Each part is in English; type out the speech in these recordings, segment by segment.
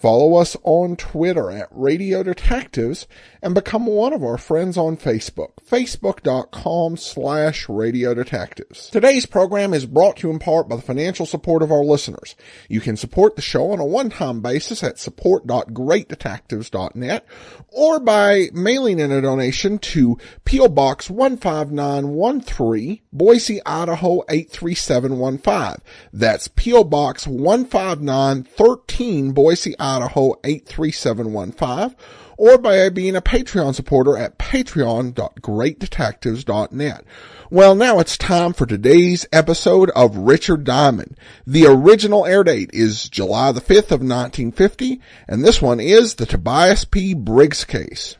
Follow us on Twitter at Radio Detectives and become one of our friends on Facebook, facebook.com slash Radio Detectives. Today's program is brought to you in part by the financial support of our listeners. You can support the show on a one-time basis at support.greatdetectives.net or by mailing in a donation to P.O. Box 15913, Boise, Idaho 83715. That's P.O. Box 15913, Boise, Idaho 83715 or by being a Patreon supporter at patreon.greatdetectives.net. Well, now it's time for today's episode of Richard Diamond. The original air date is July the 5th of 1950, and this one is the Tobias P. Briggs case.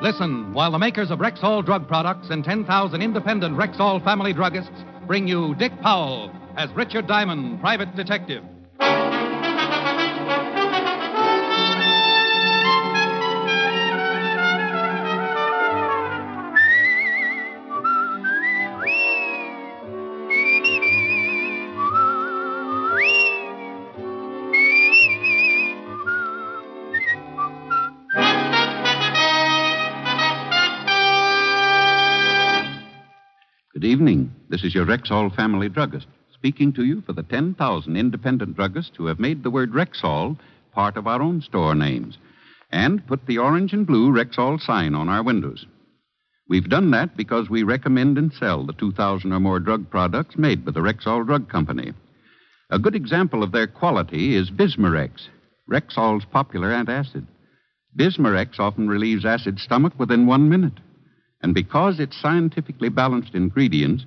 Listen while the makers of Rexall drug products and 10,000 independent Rexall family druggists bring you Dick Powell as Richard Diamond, private detective. Evening. This is your Rexall family druggist speaking to you for the 10,000 independent druggists who have made the word Rexall part of our own store names and put the orange and blue Rexall sign on our windows. We've done that because we recommend and sell the 2,000 or more drug products made by the Rexall Drug Company. A good example of their quality is Bismarex, Rexall's popular antacid. Bismarex often relieves acid stomach within one minute. And because its scientifically balanced ingredients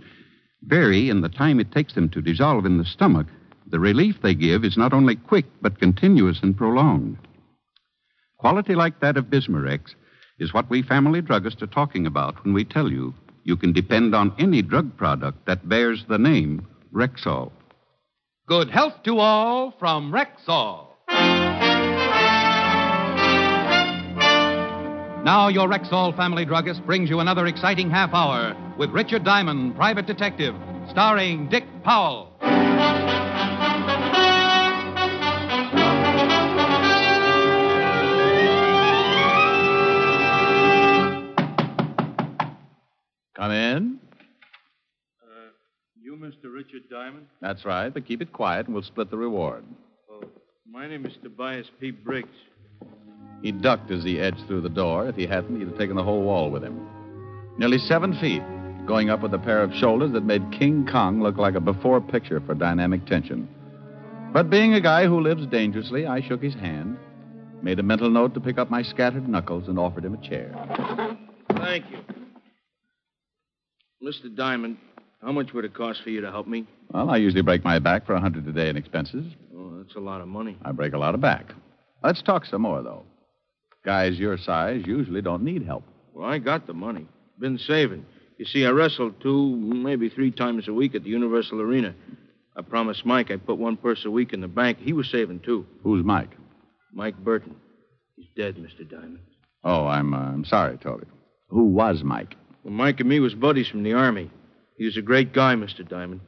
vary in the time it takes them to dissolve in the stomach, the relief they give is not only quick, but continuous and prolonged. Quality like that of Bismarex is what we family druggists are talking about when we tell you you can depend on any drug product that bears the name Rexall. Good health to all from Rexall. Now, your Rexall family druggist brings you another exciting half hour with Richard Diamond, private detective, starring Dick Powell. Come in. Uh, you, Mr. Richard Diamond? That's right, but keep it quiet and we'll split the reward. Well, my name is Tobias P. Briggs. He ducked as he edged through the door. If he hadn't, he'd have taken the whole wall with him. Nearly seven feet, going up with a pair of shoulders that made King Kong look like a before picture for dynamic tension. But being a guy who lives dangerously, I shook his hand, made a mental note to pick up my scattered knuckles, and offered him a chair. Thank you. Mr. Diamond, how much would it cost for you to help me? Well, I usually break my back for a hundred a day in expenses. Oh, that's a lot of money. I break a lot of back. Let's talk some more, though. Guys your size usually don't need help. Well, I got the money. Been saving. You see, I wrestled two, maybe three times a week at the Universal Arena. I promised Mike I'd put one purse a week in the bank. He was saving, too. Who's Mike? Mike Burton. He's dead, Mr. Diamond. Oh, I'm, uh, I'm sorry, Toby. Who was Mike? Well, Mike and me was buddies from the Army. He was a great guy, Mr. Diamond.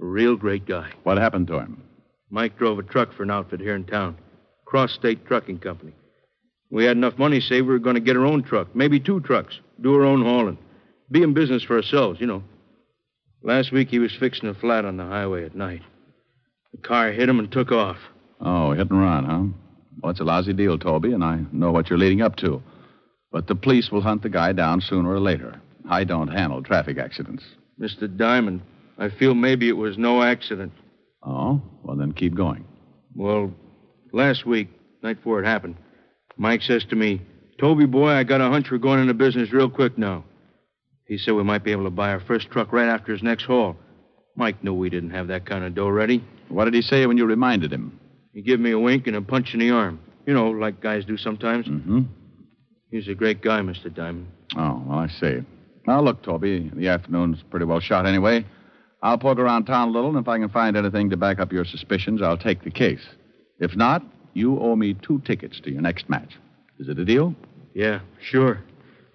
A real great guy. What happened to him? Mike drove a truck for an outfit here in town. Cross State Trucking Company. We had enough money saved, we were going to get our own truck, maybe two trucks, do our own hauling, be in business for ourselves, you know. Last week he was fixing a flat on the highway at night. The car hit him and took off. Oh, hit and run, huh? Well, it's a lousy deal, Toby, and I know what you're leading up to. But the police will hunt the guy down sooner or later. I don't handle traffic accidents. Mr. Diamond, I feel maybe it was no accident. Oh? Well, then keep going. Well, last week, night before it happened, Mike says to me, Toby, boy, I got a hunch we're going into business real quick now. He said we might be able to buy our first truck right after his next haul. Mike knew we didn't have that kind of dough ready. What did he say when you reminded him? He gave me a wink and a punch in the arm. You know, like guys do sometimes. Mm-hmm. He's a great guy, Mr. Diamond. Oh, well, I see. Now, look, Toby, the afternoon's pretty well shot anyway. I'll poke around town a little, and if I can find anything to back up your suspicions, I'll take the case. If not, you owe me two tickets to your next match. Is it a deal? Yeah, sure.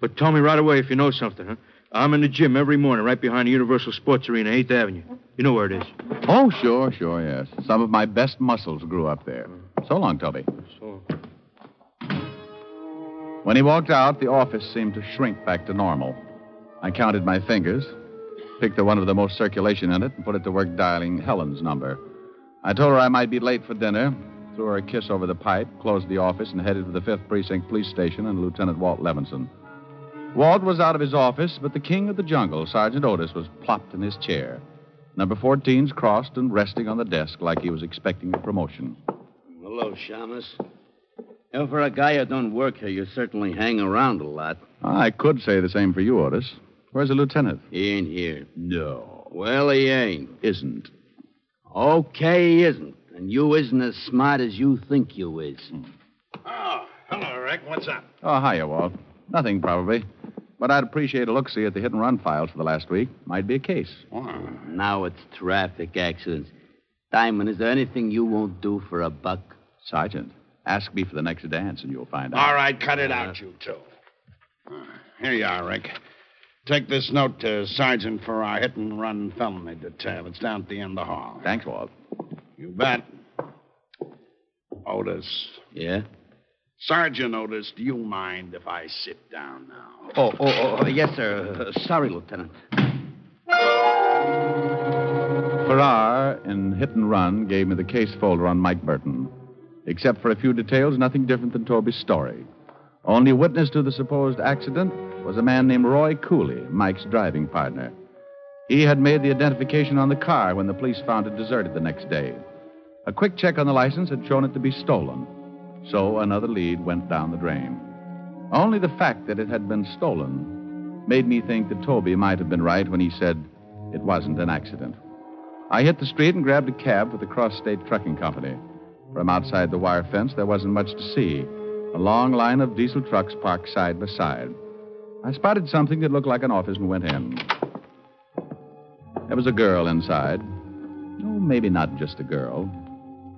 But tell me right away if you know something, huh? I'm in the gym every morning right behind the Universal Sports Arena, 8th Avenue. You know where it is. Oh, sure, sure, yes. Some of my best muscles grew up there. So long, Toby. So, When he walked out, the office seemed to shrink back to normal. I counted my fingers, picked the one with the most circulation in it, and put it to work dialing Helen's number. I told her I might be late for dinner, threw her a kiss over the pipe, closed the office, and headed for the 5th Precinct Police Station and Lieutenant Walt Levinson. Walt was out of his office, but the king of the jungle, Sergeant Otis, was plopped in his chair. Number 14's crossed and resting on the desk like he was expecting a promotion. Hello, Shamus. Well, for a guy who don't work here, you certainly hang around a lot. I could say the same for you, Otis. Where's the lieutenant? He ain't here. No. Well, he ain't. Isn't. Okay, he isn't. And you isn't as smart as you think you is. Oh, hello, Rick. What's up? Oh, hiya, Walt. Nothing, probably. But I'd appreciate a look see at the hit and run files for the last week. Might be a case. Oh. Now it's traffic accidents. Diamond, is there anything you won't do for a buck? Sergeant, ask me for the next dance and you'll find out. All right, cut it out, you two. Uh, Here you are, Rick. Take this note to Sergeant Farrar hit and run felony detail. It's down at the end of the hall. Thanks, Walt. You bet. Otis. Yeah? Sergeant Otis, do you mind if I sit down now? Oh, oh, oh yes, sir. Uh, sorry, Lieutenant. Farrar in Hit and Run gave me the case folder on Mike Burton. Except for a few details, nothing different than Toby's story. Only witness to the supposed accident was a man named Roy Cooley, Mike's driving partner. He had made the identification on the car when the police found it deserted the next day. A quick check on the license had shown it to be stolen. So another lead went down the drain. Only the fact that it had been stolen made me think that Toby might have been right when he said it wasn't an accident. I hit the street and grabbed a cab for the Cross State Trucking Company. From outside the wire fence, there wasn't much to see. A long line of diesel trucks parked side by side. I spotted something that looked like an office and went in. There was a girl inside. Oh, maybe not just a girl.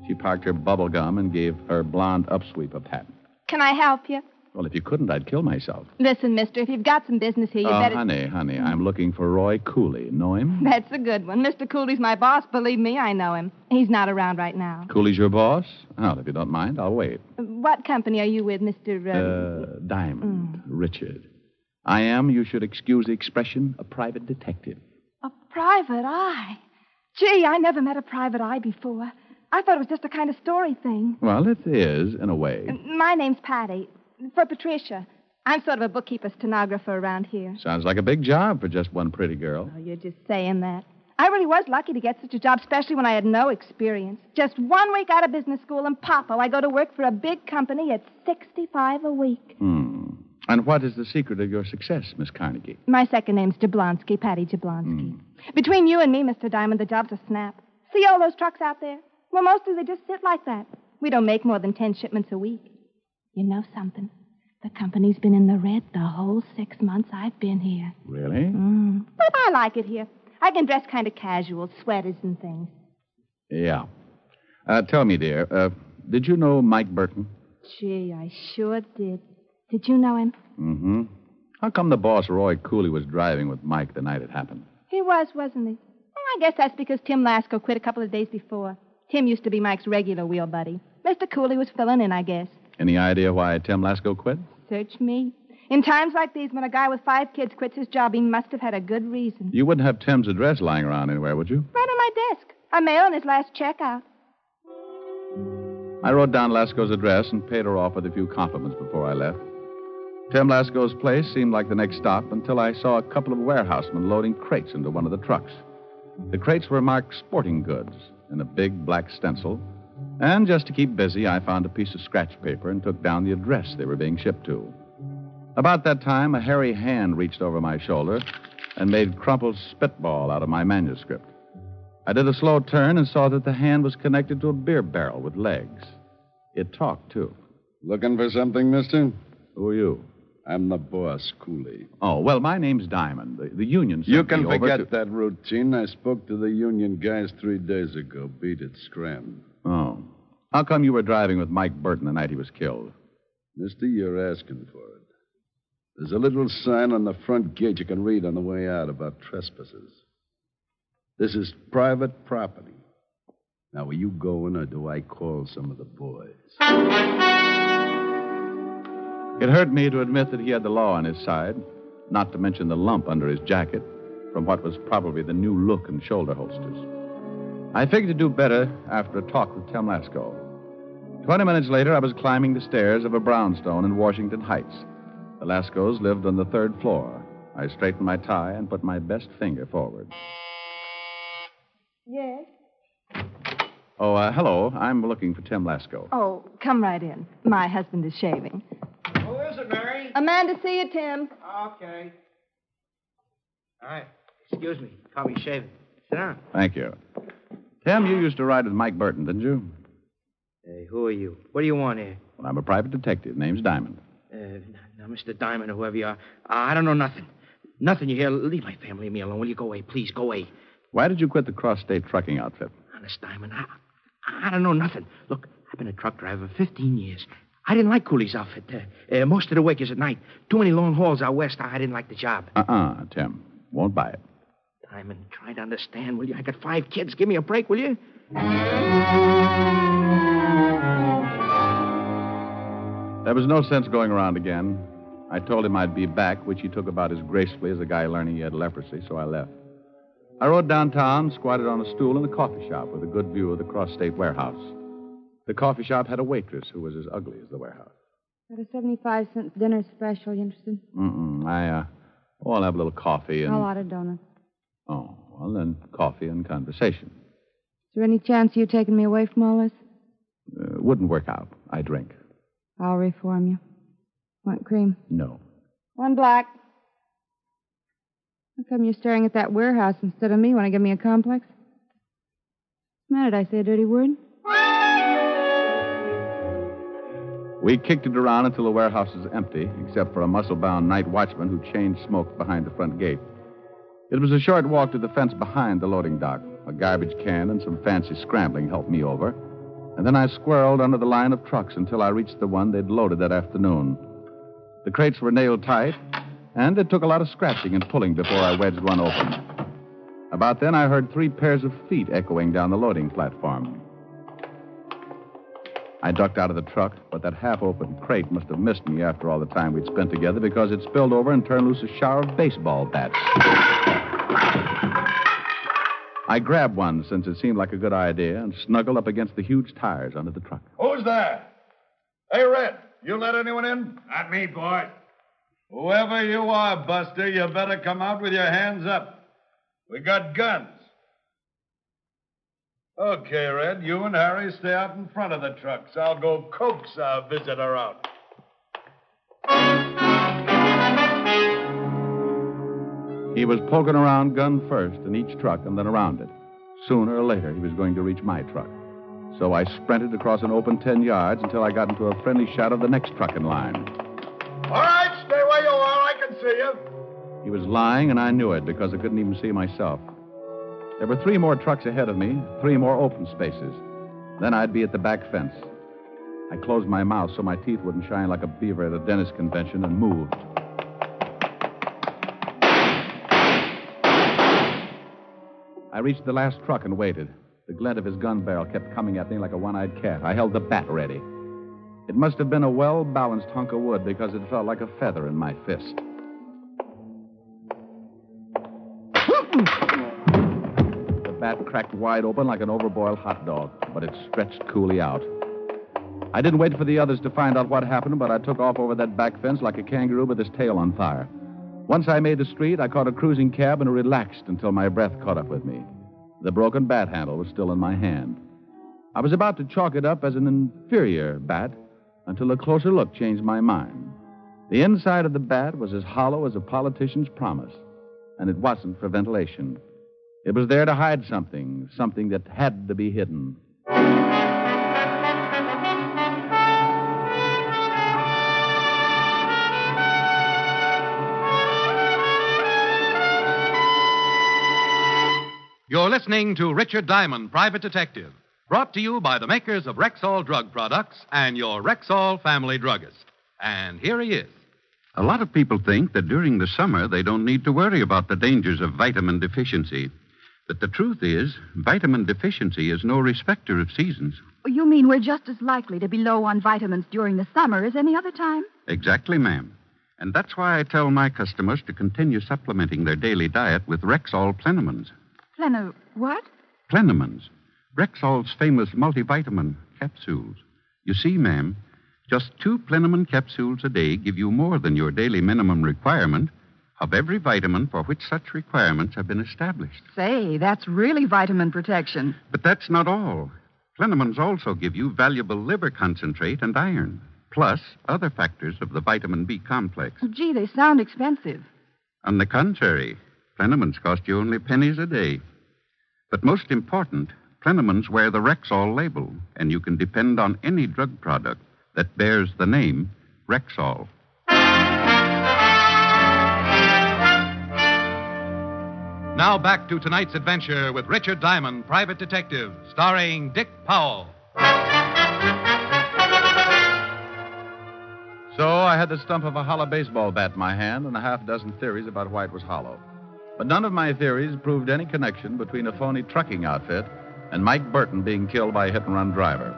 She parked her bubble gum and gave her blonde upsweep a pat. Can I help you? Well, if you couldn't, I'd kill myself. Listen, mister, if you've got some business here, you oh, better. honey, honey, I'm looking for Roy Cooley. Know him? That's a good one. Mr. Cooley's my boss. Believe me, I know him. He's not around right now. Cooley's your boss? Well, if you don't mind, I'll wait. What company are you with, Mr. Uh... Uh, Diamond, Richard. I am, you should excuse the expression, a private detective. Private eye. Gee, I never met a private eye before. I thought it was just a kind of story thing. Well, it is, in a way. My name's Patty. For Patricia. I'm sort of a bookkeeper stenographer around here. Sounds like a big job for just one pretty girl. Oh, you're just saying that. I really was lucky to get such a job, especially when I had no experience. Just one week out of business school, and papa, I go to work for a big company at 65 a week. Hmm. And what is the secret of your success, Miss Carnegie? My second name's Jablonsky, Patty Jablonsky. Between you and me, Mr. Diamond, the job's a snap. See all those trucks out there? Well, mostly they just sit like that. We don't make more than 10 shipments a week. You know something? The company's been in the red the whole six months I've been here. Really? Mm. But I like it here. I can dress kind of casual, sweaters and things. Yeah. Uh, tell me, dear, uh, did you know Mike Burton? Gee, I sure did. Did you know him? Mm-hmm. How come the boss, Roy Cooley, was driving with Mike the night it happened? He was, wasn't he? Well, I guess that's because Tim Lasco quit a couple of days before. Tim used to be Mike's regular wheel buddy. Mr. Cooley was filling in, I guess. Any idea why Tim Lasco quit? Search me. In times like these, when a guy with five kids quits his job, he must have had a good reason. You wouldn't have Tim's address lying around anywhere, would you? Right on my desk. A mail on his last checkout. I wrote down Lasco's address and paid her off with a few compliments before I left. Tim Lasco's place seemed like the next stop until I saw a couple of warehousemen loading crates into one of the trucks. The crates were marked sporting goods in a big black stencil. And just to keep busy, I found a piece of scratch paper and took down the address they were being shipped to. About that time, a hairy hand reached over my shoulder and made crumpled spitball out of my manuscript. I did a slow turn and saw that the hand was connected to a beer barrel with legs. It talked, too. Looking for something, mister? Who are you? I'm the boss, Cooley. Oh, well, my name's Diamond. The, the union You can forget to- that routine. I spoke to the union guys three days ago. Beat it, scram. Oh. How come you were driving with Mike Burton the night he was killed? Mister, you're asking for it. There's a little sign on the front gate you can read on the way out about trespassers. This is private property. Now, are you going, or do I call some of the boys? It hurt me to admit that he had the law on his side, not to mention the lump under his jacket from what was probably the new look and shoulder holsters. I figured to do better after a talk with Tim Lasco. Twenty minutes later, I was climbing the stairs of a brownstone in Washington Heights. The Lascos lived on the third floor. I straightened my tie and put my best finger forward. Yes? Oh, uh, hello. I'm looking for Tim Lasco. Oh, come right in. My husband is shaving. Who is it, Mary? A man to see you, Tim. Okay. All right. Excuse me. Call me shaving. Sit down. Thank you. Tim, you used to ride with Mike Burton, didn't you? Hey, who are you? What do you want here? Well, I'm a private detective. Name's Diamond. Uh, now, Mr. Diamond or whoever you are, I don't know nothing. Nothing you hear. Leave my family and me alone. Will you go away? Please, go away. Why did you quit the cross state trucking outfit? Honest, Diamond, I, I don't know nothing. Look, I've been a truck driver 15 years. I didn't like Cooley's outfit. Uh, uh, most of the work is at night. Too many long hauls out west. I didn't like the job. Uh uh Tim. Won't buy it. Diamond, try to understand, will you? I got five kids. Give me a break, will you? There was no sense going around again. I told him I'd be back, which he took about as gracefully as a guy learning he had leprosy, so I left. I rode downtown, squatted on a stool in a coffee shop with a good view of the cross state warehouse. The coffee shop had a waitress who was as ugly as the warehouse. Got a 75 cent dinner special. You interested? Mm-mm. I, uh, oh, I'll have a little coffee and. A lot of donuts. Oh, well, then coffee and conversation. Is there any chance of you taking me away from all this? Uh, wouldn't work out. I drink. I'll reform you. Want cream? No. One black. How come you're staring at that warehouse instead of me? Want to give me a complex? What's the matter? Did I say a dirty word? We kicked it around until the warehouse was empty, except for a muscle bound night watchman who chain smoke behind the front gate. It was a short walk to the fence behind the loading dock. A garbage can and some fancy scrambling helped me over. And then I squirreled under the line of trucks until I reached the one they'd loaded that afternoon. The crates were nailed tight, and it took a lot of scratching and pulling before I wedged one open. About then, I heard three pairs of feet echoing down the loading platform. I ducked out of the truck, but that half open crate must have missed me after all the time we'd spent together because it spilled over and turned loose a shower of baseball bats. I grabbed one since it seemed like a good idea and snuggled up against the huge tires under the truck. Who's there? Hey, Red, you let anyone in? Not me, boy. Whoever you are, Buster, you better come out with your hands up. We got guns. Okay, Red, you and Harry stay out in front of the trucks. I'll go coax our visitor out. He was poking around gun first in each truck and then around it. Sooner or later, he was going to reach my truck. So I sprinted across an open 10 yards until I got into a friendly shot of the next truck in line. All right, stay where you are. I can see you. He was lying, and I knew it because I couldn't even see myself. There were three more trucks ahead of me, three more open spaces. Then I'd be at the back fence. I closed my mouth so my teeth wouldn't shine like a beaver at a dentist convention and moved. I reached the last truck and waited. The glint of his gun barrel kept coming at me like a one eyed cat. I held the bat ready. It must have been a well balanced hunk of wood because it felt like a feather in my fist. Bat cracked wide open like an overboiled hot dog, but it stretched Cooley out. I didn't wait for the others to find out what happened, but I took off over that back fence like a kangaroo with his tail on fire. Once I made the street, I caught a cruising cab and relaxed until my breath caught up with me. The broken bat handle was still in my hand. I was about to chalk it up as an inferior bat until a closer look changed my mind. The inside of the bat was as hollow as a politician's promise, and it wasn't for ventilation. It was there to hide something, something that had to be hidden. You're listening to Richard Diamond, Private Detective, brought to you by the makers of Rexall Drug Products and your Rexall family druggist. And here he is. A lot of people think that during the summer they don't need to worry about the dangers of vitamin deficiency. But the truth is, vitamin deficiency is no respecter of seasons. You mean we're just as likely to be low on vitamins during the summer as any other time? Exactly, ma'am. And that's why I tell my customers to continue supplementing their daily diet with Rexall Plenamins. Pleno, what? Plenamins. Rexall's famous multivitamin capsules. You see, ma'am, just two Plenamin capsules a day give you more than your daily minimum requirement of every vitamin for which such requirements have been established. Say, that's really vitamin protection. But that's not all. Plenamins also give you valuable liver concentrate and iron, plus other factors of the vitamin B complex. Oh, gee, they sound expensive. On the contrary, Plenamins cost you only pennies a day. But most important, Plenamins wear the Rexall label, and you can depend on any drug product that bears the name Rexall. Now back to tonight's adventure with Richard Diamond, Private Detective, starring Dick Powell. So I had the stump of a hollow baseball bat in my hand and a half dozen theories about why it was hollow. But none of my theories proved any connection between a phony trucking outfit and Mike Burton being killed by a hit and run driver.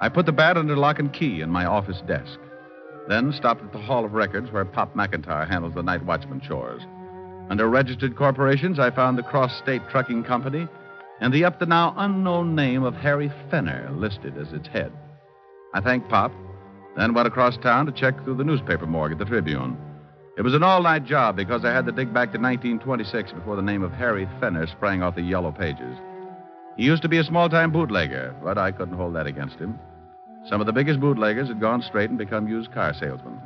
I put the bat under lock and key in my office desk, then stopped at the Hall of Records where Pop McIntyre handles the night watchman chores. Under registered corporations, I found the Cross State Trucking Company and the up to now unknown name of Harry Fenner listed as its head. I thanked Pop, then went across town to check through the newspaper morgue at the Tribune. It was an all night job because I had to dig back to 1926 before the name of Harry Fenner sprang off the yellow pages. He used to be a small time bootlegger, but I couldn't hold that against him. Some of the biggest bootleggers had gone straight and become used car salesmen.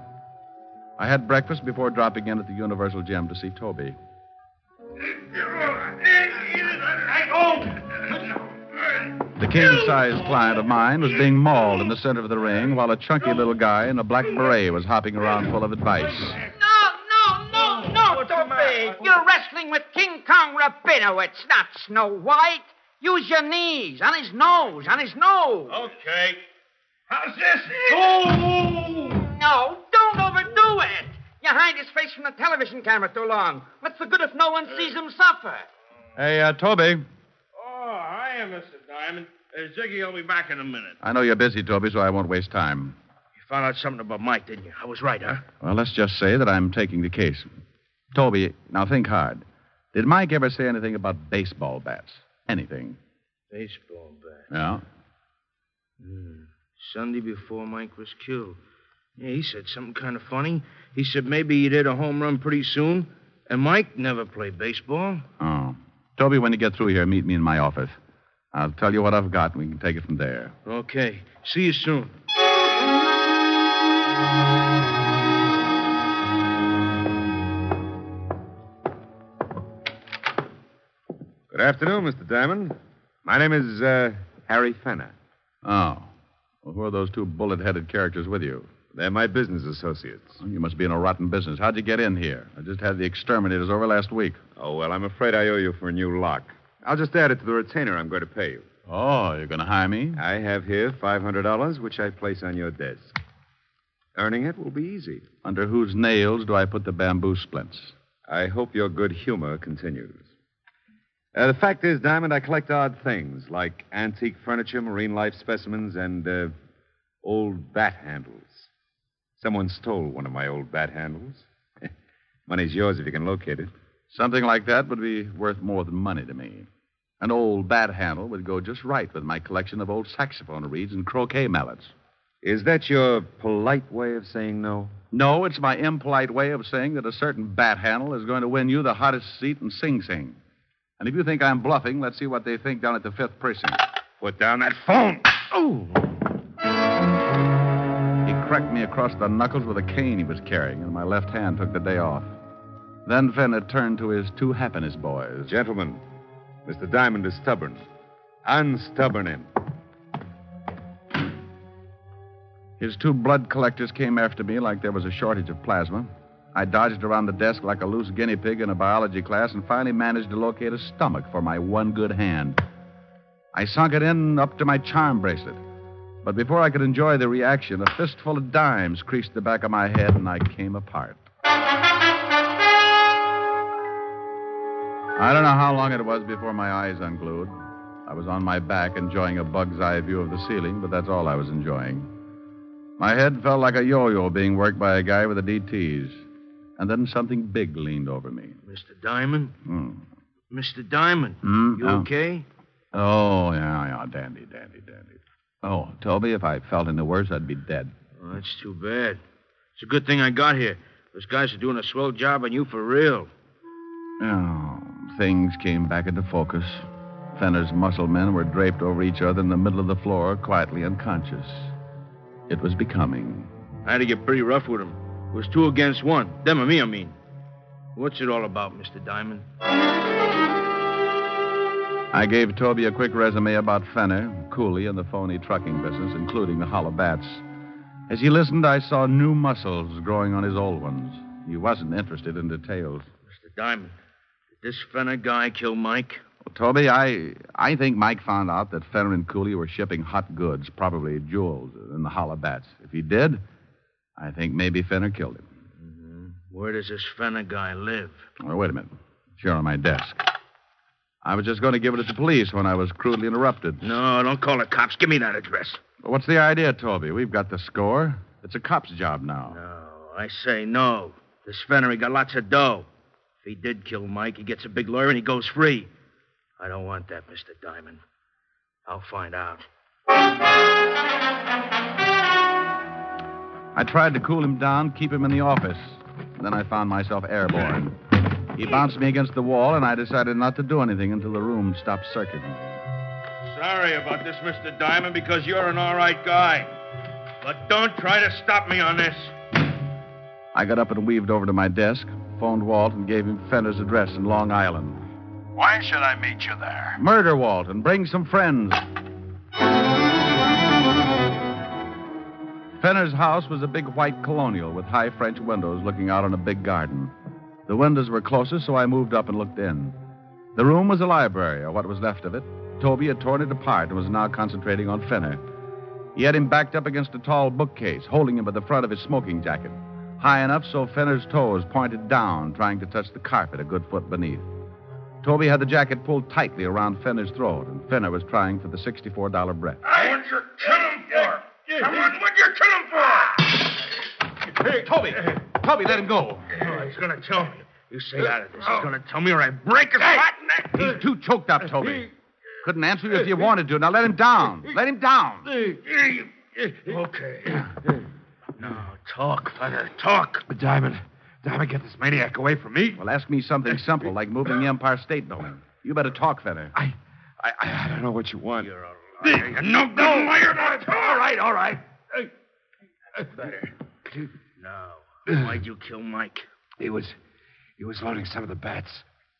I had breakfast before dropping in at the Universal Gym to see Toby. The king sized client of mine was being mauled in the center of the ring while a chunky little guy in a black beret was hopping around full of advice. No, no, no, no, Toby. You're wrestling with King Kong Rabinowitz, not Snow White. Use your knees on his nose, on his nose. Okay. How's this? Oh! No, don't overdo it. You hide his face from the television camera too long. What's the good if no one sees him suffer? Hey, uh, Toby. Oh, hiya, Mr. Diamond. Uh, Ziggy will be back in a minute. I know you're busy, Toby, so I won't waste time. You found out something about Mike, didn't you? I was right, huh? Well, let's just say that I'm taking the case. Toby, now think hard. Did Mike ever say anything about baseball bats? Anything? Baseball bat. Yeah? Hmm. Sunday before Mike was killed. Yeah, he said something kind of funny. He said maybe he'd hit a home run pretty soon. And Mike never played baseball. Oh. Toby, when you get through here, meet me in my office. I'll tell you what I've got, and we can take it from there. Okay. See you soon. Good afternoon, Mr. Diamond. My name is uh, Harry Fenner. Oh. Well, who are those two bullet headed characters with you? They're my business associates. Oh, you must be in a rotten business. How'd you get in here? I just had the exterminators over last week. Oh, well, I'm afraid I owe you for a new lock. I'll just add it to the retainer I'm going to pay you. Oh, you're going to hire me? I have here $500, which I place on your desk. Earning it will be easy. Under whose nails do I put the bamboo splints? I hope your good humor continues. Uh, the fact is, Diamond, I collect odd things like antique furniture, marine life specimens, and uh, old bat handles. Someone stole one of my old bat handles. Money's yours if you can locate it. Something like that would be worth more than money to me. An old bat handle would go just right with my collection of old saxophone reeds and croquet mallets. Is that your polite way of saying no? No, it's my impolite way of saying that a certain bat handle is going to win you the hottest seat in Sing Sing. And if you think I'm bluffing, let's see what they think down at the fifth precinct. Put down that phone. Oh! Cracked me across the knuckles with a cane he was carrying, and my left hand took the day off. Then Fenner turned to his two happiness boys. Gentlemen, Mr. Diamond is stubborn. Unstubborn him. His two blood collectors came after me like there was a shortage of plasma. I dodged around the desk like a loose guinea pig in a biology class and finally managed to locate a stomach for my one good hand. I sunk it in up to my charm bracelet. But before I could enjoy the reaction, a fistful of dimes creased the back of my head and I came apart. I don't know how long it was before my eyes unglued. I was on my back enjoying a bug's eye view of the ceiling, but that's all I was enjoying. My head felt like a yo yo being worked by a guy with a DT's. And then something big leaned over me. Mr. Diamond? Hmm. Mr. Diamond? Hmm? You Oh. okay? Oh, yeah, yeah. Dandy, dandy, dandy. Oh, Toby, if I felt any worse, I'd be dead. Oh, that's too bad. It's a good thing I got here. Those guys are doing a swell job on you for real. Oh, things came back into focus. Fenner's muscle men were draped over each other in the middle of the floor, quietly unconscious. It was becoming. I had to get pretty rough with them. It was two against one. Them and me, I mean. What's it all about, Mr. Diamond? I gave Toby a quick resume about Fenner, Cooley, and the phony trucking business, including the hollow bats. As he listened, I saw new muscles growing on his old ones. He wasn't interested in details. Mr. Diamond, did this Fenner guy kill Mike? Well, Toby, I I think Mike found out that Fenner and Cooley were shipping hot goods, probably jewels, in the hollow bats. If he did, I think maybe Fenner killed him. Mm-hmm. Where does this Fenner guy live? Oh, wait a minute. It's here on my desk. I was just going to give it to the police when I was crudely interrupted. No, don't call the cops. Give me that address. What's the idea, Toby? We've got the score. It's a cop's job now. No, I say no. This Fenner, he got lots of dough. If he did kill Mike, he gets a big lawyer and he goes free. I don't want that, Mr. Diamond. I'll find out. I tried to cool him down, keep him in the office. Then I found myself airborne. He bounced me against the wall, and I decided not to do anything until the room stopped circulating. Sorry about this, Mr. Diamond, because you're an all right guy. But don't try to stop me on this. I got up and weaved over to my desk, phoned Walt, and gave him Fenner's address in Long Island. Why should I meet you there? Murder Walt and bring some friends. Fenner's house was a big white colonial with high French windows looking out on a big garden. The windows were closest, so I moved up and looked in. The room was a library, or what was left of it. Toby had torn it apart and was now concentrating on Fenner. He had him backed up against a tall bookcase, holding him by the front of his smoking jacket, high enough so Fenner's toes pointed down, trying to touch the carpet a good foot beneath. Toby had the jacket pulled tightly around Fenner's throat, and Fenner was trying for the $64 breath. What'd you kill him for? Come on, what'd you kill him for? Hey, Toby! Toby, let him go. Oh, he's to tell me. You stay out of this. Oh. He's going to tell me or I break his fat neck. He's too choked up, Toby. Couldn't answer you if you wanted to. Now let him down. Let him down. Okay. Now, talk, Fenner, talk. Diamond, Diamond, get this maniac away from me. Well, ask me something simple, like moving the Empire State Building. You better talk, Fenner. I, I, I don't know what you want. You're a liar. You're no good liar. Not All right, all right. Better. Now, why'd you kill Mike? He was, he was loading some of the bats.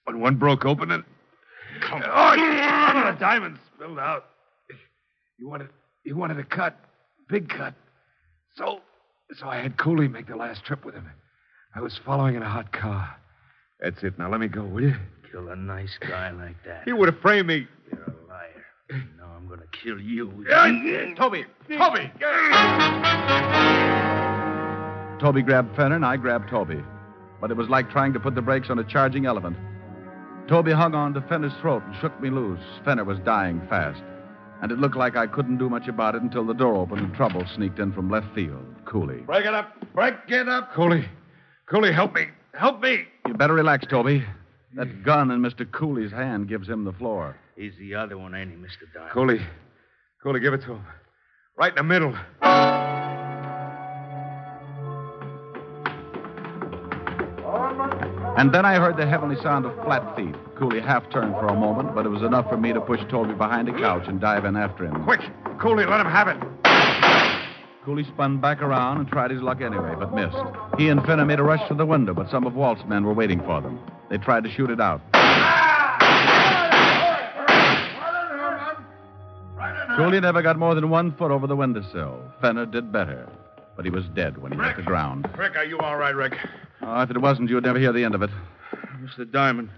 When one broke open and Come oh, on. some of the diamonds spilled out. He wanted, he wanted a cut, big cut. So, so I had Cooley make the last trip with him. I was following in a hot car. That's it. Now let me go, will you? Kill a nice guy like that. He would have framed me. You're a liar. Now I'm going to kill you. Toby, Toby. Toby grabbed Fenner, and I grabbed Toby. But it was like trying to put the brakes on a charging elephant. Toby hung on to Fenner's throat and shook me loose. Fenner was dying fast. And it looked like I couldn't do much about it until the door opened and trouble sneaked in from left field. Cooley. Break it up. Break it up. Cooley, Cooley, help me. Help me. You better relax, Toby. That gun in Mr. Cooley's hand gives him the floor. He's the other one, ain't he, Mr. Diamond? Cooley, Cooley, give it to him. Right in the middle. And then I heard the heavenly sound of flat feet. Cooley half turned for a moment, but it was enough for me to push Toby behind a couch and dive in after him. Quick, Cooley, let him have it. Cooley spun back around and tried his luck anyway, but missed. He and Fenner made a rush for the window, but some of Walt's men were waiting for them. They tried to shoot it out. Cooley never got more than one foot over the windowsill. Fenner did better, but he was dead when he hit the ground. Rick, are you all right, Rick? Oh, if it wasn't, you'd never hear the end of it. Mr. Diamond,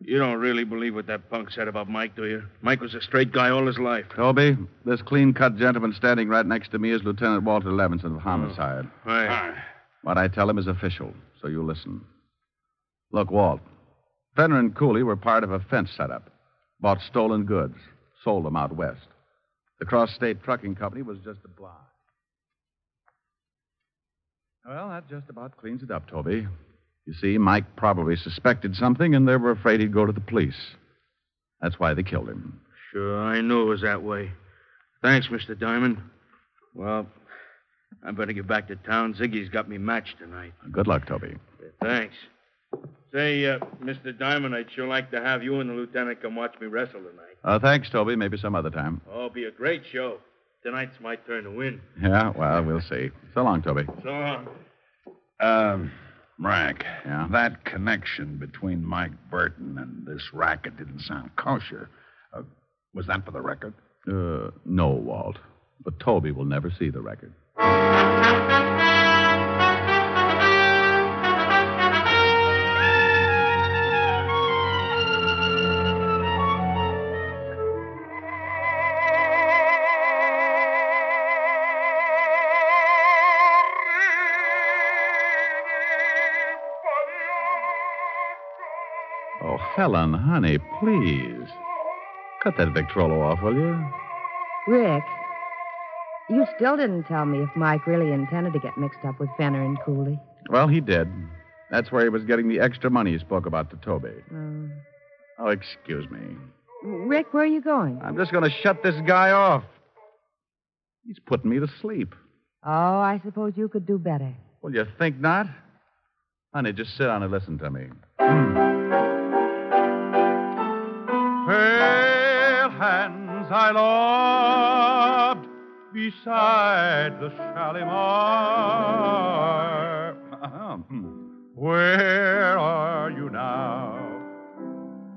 you don't really believe what that punk said about Mike, do you? Mike was a straight guy all his life. Toby, this clean cut gentleman standing right next to me is Lieutenant Walter Levinson of Homicide. Oh. Right. What I tell him is official, so you listen. Look, Walt, Fenner and Cooley were part of a fence setup, bought stolen goods, sold them out west. The Cross State Trucking Company was just a blind. Well, that just about cleans it up, Toby. You see, Mike probably suspected something, and they were afraid he'd go to the police. That's why they killed him. Sure, I knew it was that way. Thanks, Mr. Diamond. Well, I better get back to town. Ziggy's got me matched tonight. Good luck, Toby. Thanks. Say, uh, Mr. Diamond, I'd sure like to have you and the lieutenant come watch me wrestle tonight. Uh, thanks, Toby. Maybe some other time. Oh, it'll be a great show. Tonight's my turn to win. Yeah, well, we'll see. So long, Toby. So long. Um, Rank, Yeah? that connection between Mike Burton and this racket didn't sound kosher. Uh, was that for the record? Uh, no, Walt. But Toby will never see the record. Helen, honey, please. Cut that Victrola off, will you? Rick, you still didn't tell me if Mike really intended to get mixed up with Fenner and Cooley. Well, he did. That's where he was getting the extra money he spoke about to Toby. Uh, Oh, excuse me. Rick, where are you going? I'm just going to shut this guy off. He's putting me to sleep. Oh, I suppose you could do better. Well, you think not? Honey, just sit down and listen to me. I loved beside the Shalimar. Oh, hmm. Where are you now?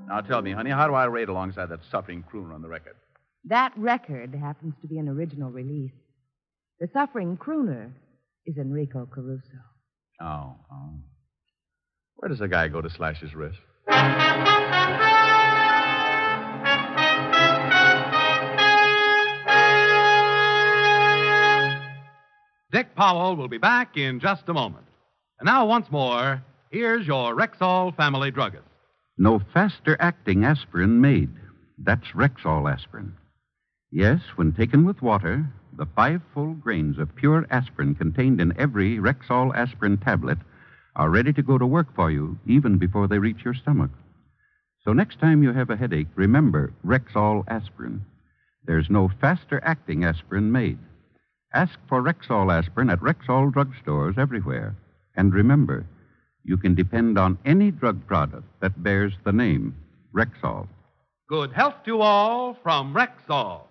Now tell me, honey, how do I rate alongside that suffering crooner on the record? That record happens to be an original release. The suffering crooner is Enrico Caruso. Oh, oh. Where does a guy go to slash his wrist? Dick Powell will be back in just a moment. And now, once more, here's your Rexall family druggist. No faster acting aspirin made. That's Rexall aspirin. Yes, when taken with water, the five full grains of pure aspirin contained in every Rexall aspirin tablet are ready to go to work for you even before they reach your stomach. So next time you have a headache, remember Rexall aspirin. There's no faster acting aspirin made. Ask for Rexall aspirin at Rexall drugstores everywhere. And remember, you can depend on any drug product that bears the name Rexall. Good health to all from Rexall.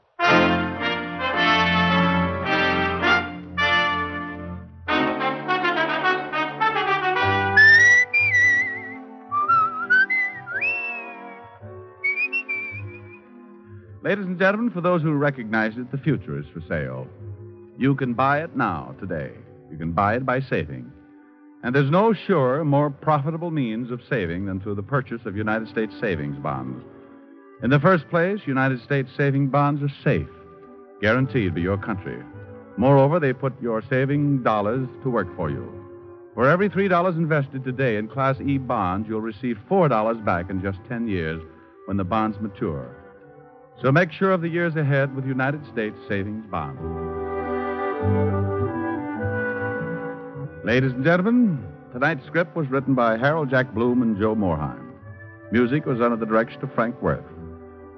Ladies and gentlemen, for those who recognize it, the future is for sale. You can buy it now, today. You can buy it by saving. And there's no surer, more profitable means of saving than through the purchase of United States savings bonds. In the first place, United States saving bonds are safe, guaranteed by your country. Moreover, they put your saving dollars to work for you. For every $3 invested today in Class E bonds, you'll receive $4 back in just 10 years when the bonds mature. So make sure of the years ahead with United States savings bonds. Ladies and gentlemen, tonight's script was written by Harold Jack Bloom and Joe Morheim. Music was under the direction of Frank Worth.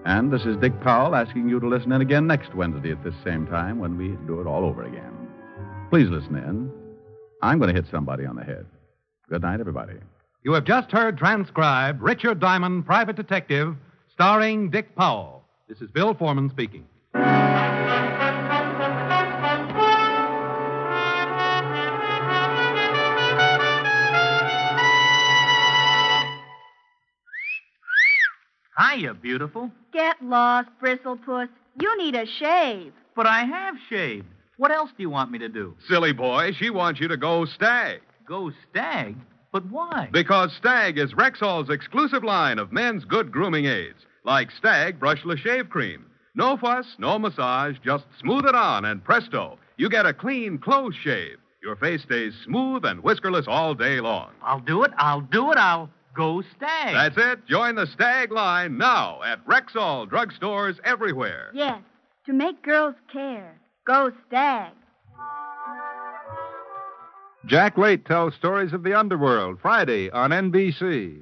And this is Dick Powell asking you to listen in again next Wednesday at this same time when we do it all over again. Please listen in. I'm going to hit somebody on the head. Good night, everybody. You have just heard transcribed Richard Diamond, Private Detective, starring Dick Powell. This is Bill Foreman speaking. Hiya, beautiful. Get lost, Bristlepuss. You need a shave. But I have shaved. What else do you want me to do? Silly boy, she wants you to go stag. Go stag? But why? Because Stag is Rexall's exclusive line of men's good grooming aids, like Stag Brushless Shave Cream. No fuss, no massage, just smooth it on, and presto, you get a clean, close shave. Your face stays smooth and whiskerless all day long. I'll do it. I'll do it. I'll go Stag. That's it. Join the Stag line now at Rexall drugstores everywhere. Yes, to make girls care. Go Stag. Jack Late tells stories of the underworld, Friday on NBC.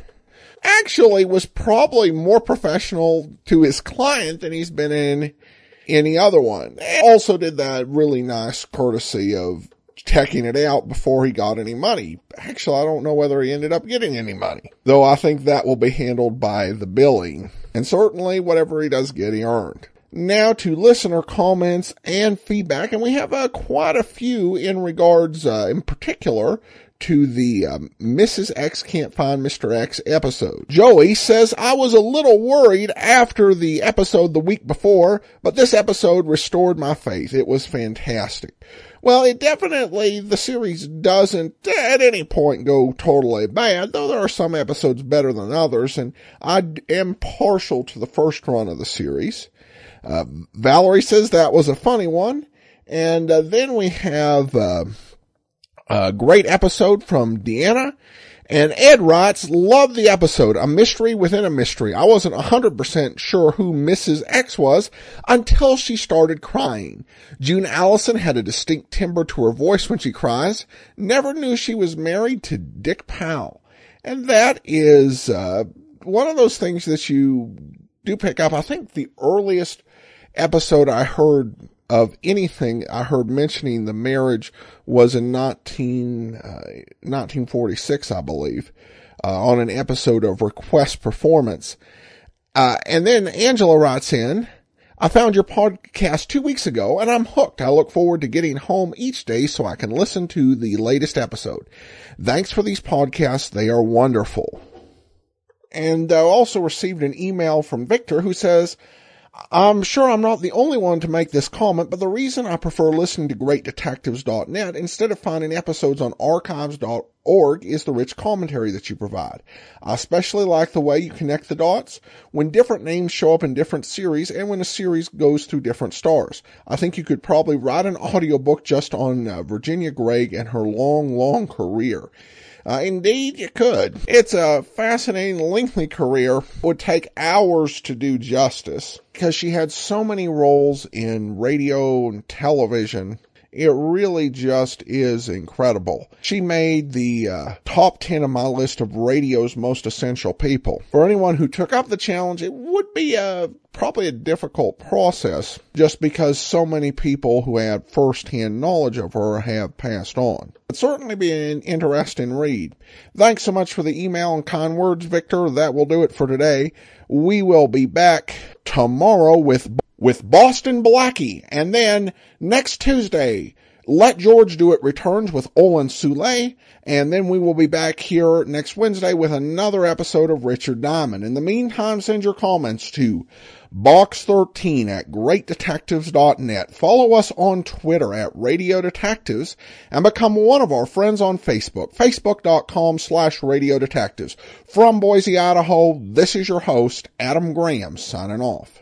Actually was probably more professional to his client than he's been in any other one. Also did that really nice courtesy of checking it out before he got any money. Actually, I don't know whether he ended up getting any money, though I think that will be handled by the billing. And certainly whatever he does get, he earned. Now to listener comments and feedback, and we have uh, quite a few in regards, uh, in particular, to the um, Mrs. X Can't Find Mr. X episode. Joey says, I was a little worried after the episode the week before, but this episode restored my faith. It was fantastic. Well, it definitely, the series doesn't at any point go totally bad, though there are some episodes better than others, and I am partial to the first run of the series. Uh, Valerie says that was a funny one. And uh, then we have uh, a great episode from Deanna. And Ed writes, love the episode, a mystery within a mystery. I wasn't 100% sure who Mrs. X was until she started crying. June Allyson had a distinct timbre to her voice when she cries. Never knew she was married to Dick Powell. And that is, uh, one of those things that you do pick up. I think the earliest episode I heard of anything I heard mentioning the marriage was in 19, uh, 1946, I believe, uh, on an episode of Request Performance. Uh, and then Angela writes in, I found your podcast two weeks ago and I'm hooked. I look forward to getting home each day so I can listen to the latest episode. Thanks for these podcasts. They are wonderful. And I also received an email from Victor who says, I'm sure I'm not the only one to make this comment, but the reason I prefer listening to greatdetectives.net instead of finding episodes on archives.org is the rich commentary that you provide. I especially like the way you connect the dots when different names show up in different series and when a series goes through different stars. I think you could probably write an audiobook just on uh, Virginia Gregg and her long, long career. Uh, indeed, you could. It's a fascinating, lengthy career. Would take hours to do justice because she had so many roles in radio and television. It really just is incredible. She made the uh, top 10 of my list of radio's most essential people. For anyone who took up the challenge, it would be a probably a difficult process just because so many people who had first-hand knowledge of her have passed on. It'd certainly be an interesting read. Thanks so much for the email and kind words, Victor. That will do it for today. We will be back tomorrow with with Boston Blackie. And then next Tuesday, Let George Do It returns with Olan Soule. And then we will be back here next Wednesday with another episode of Richard Diamond. In the meantime, send your comments to box13 at greatdetectives.net. Follow us on Twitter at Radio Detectives and become one of our friends on Facebook, facebook.com slash Radio Detectives. From Boise, Idaho, this is your host, Adam Graham, signing off.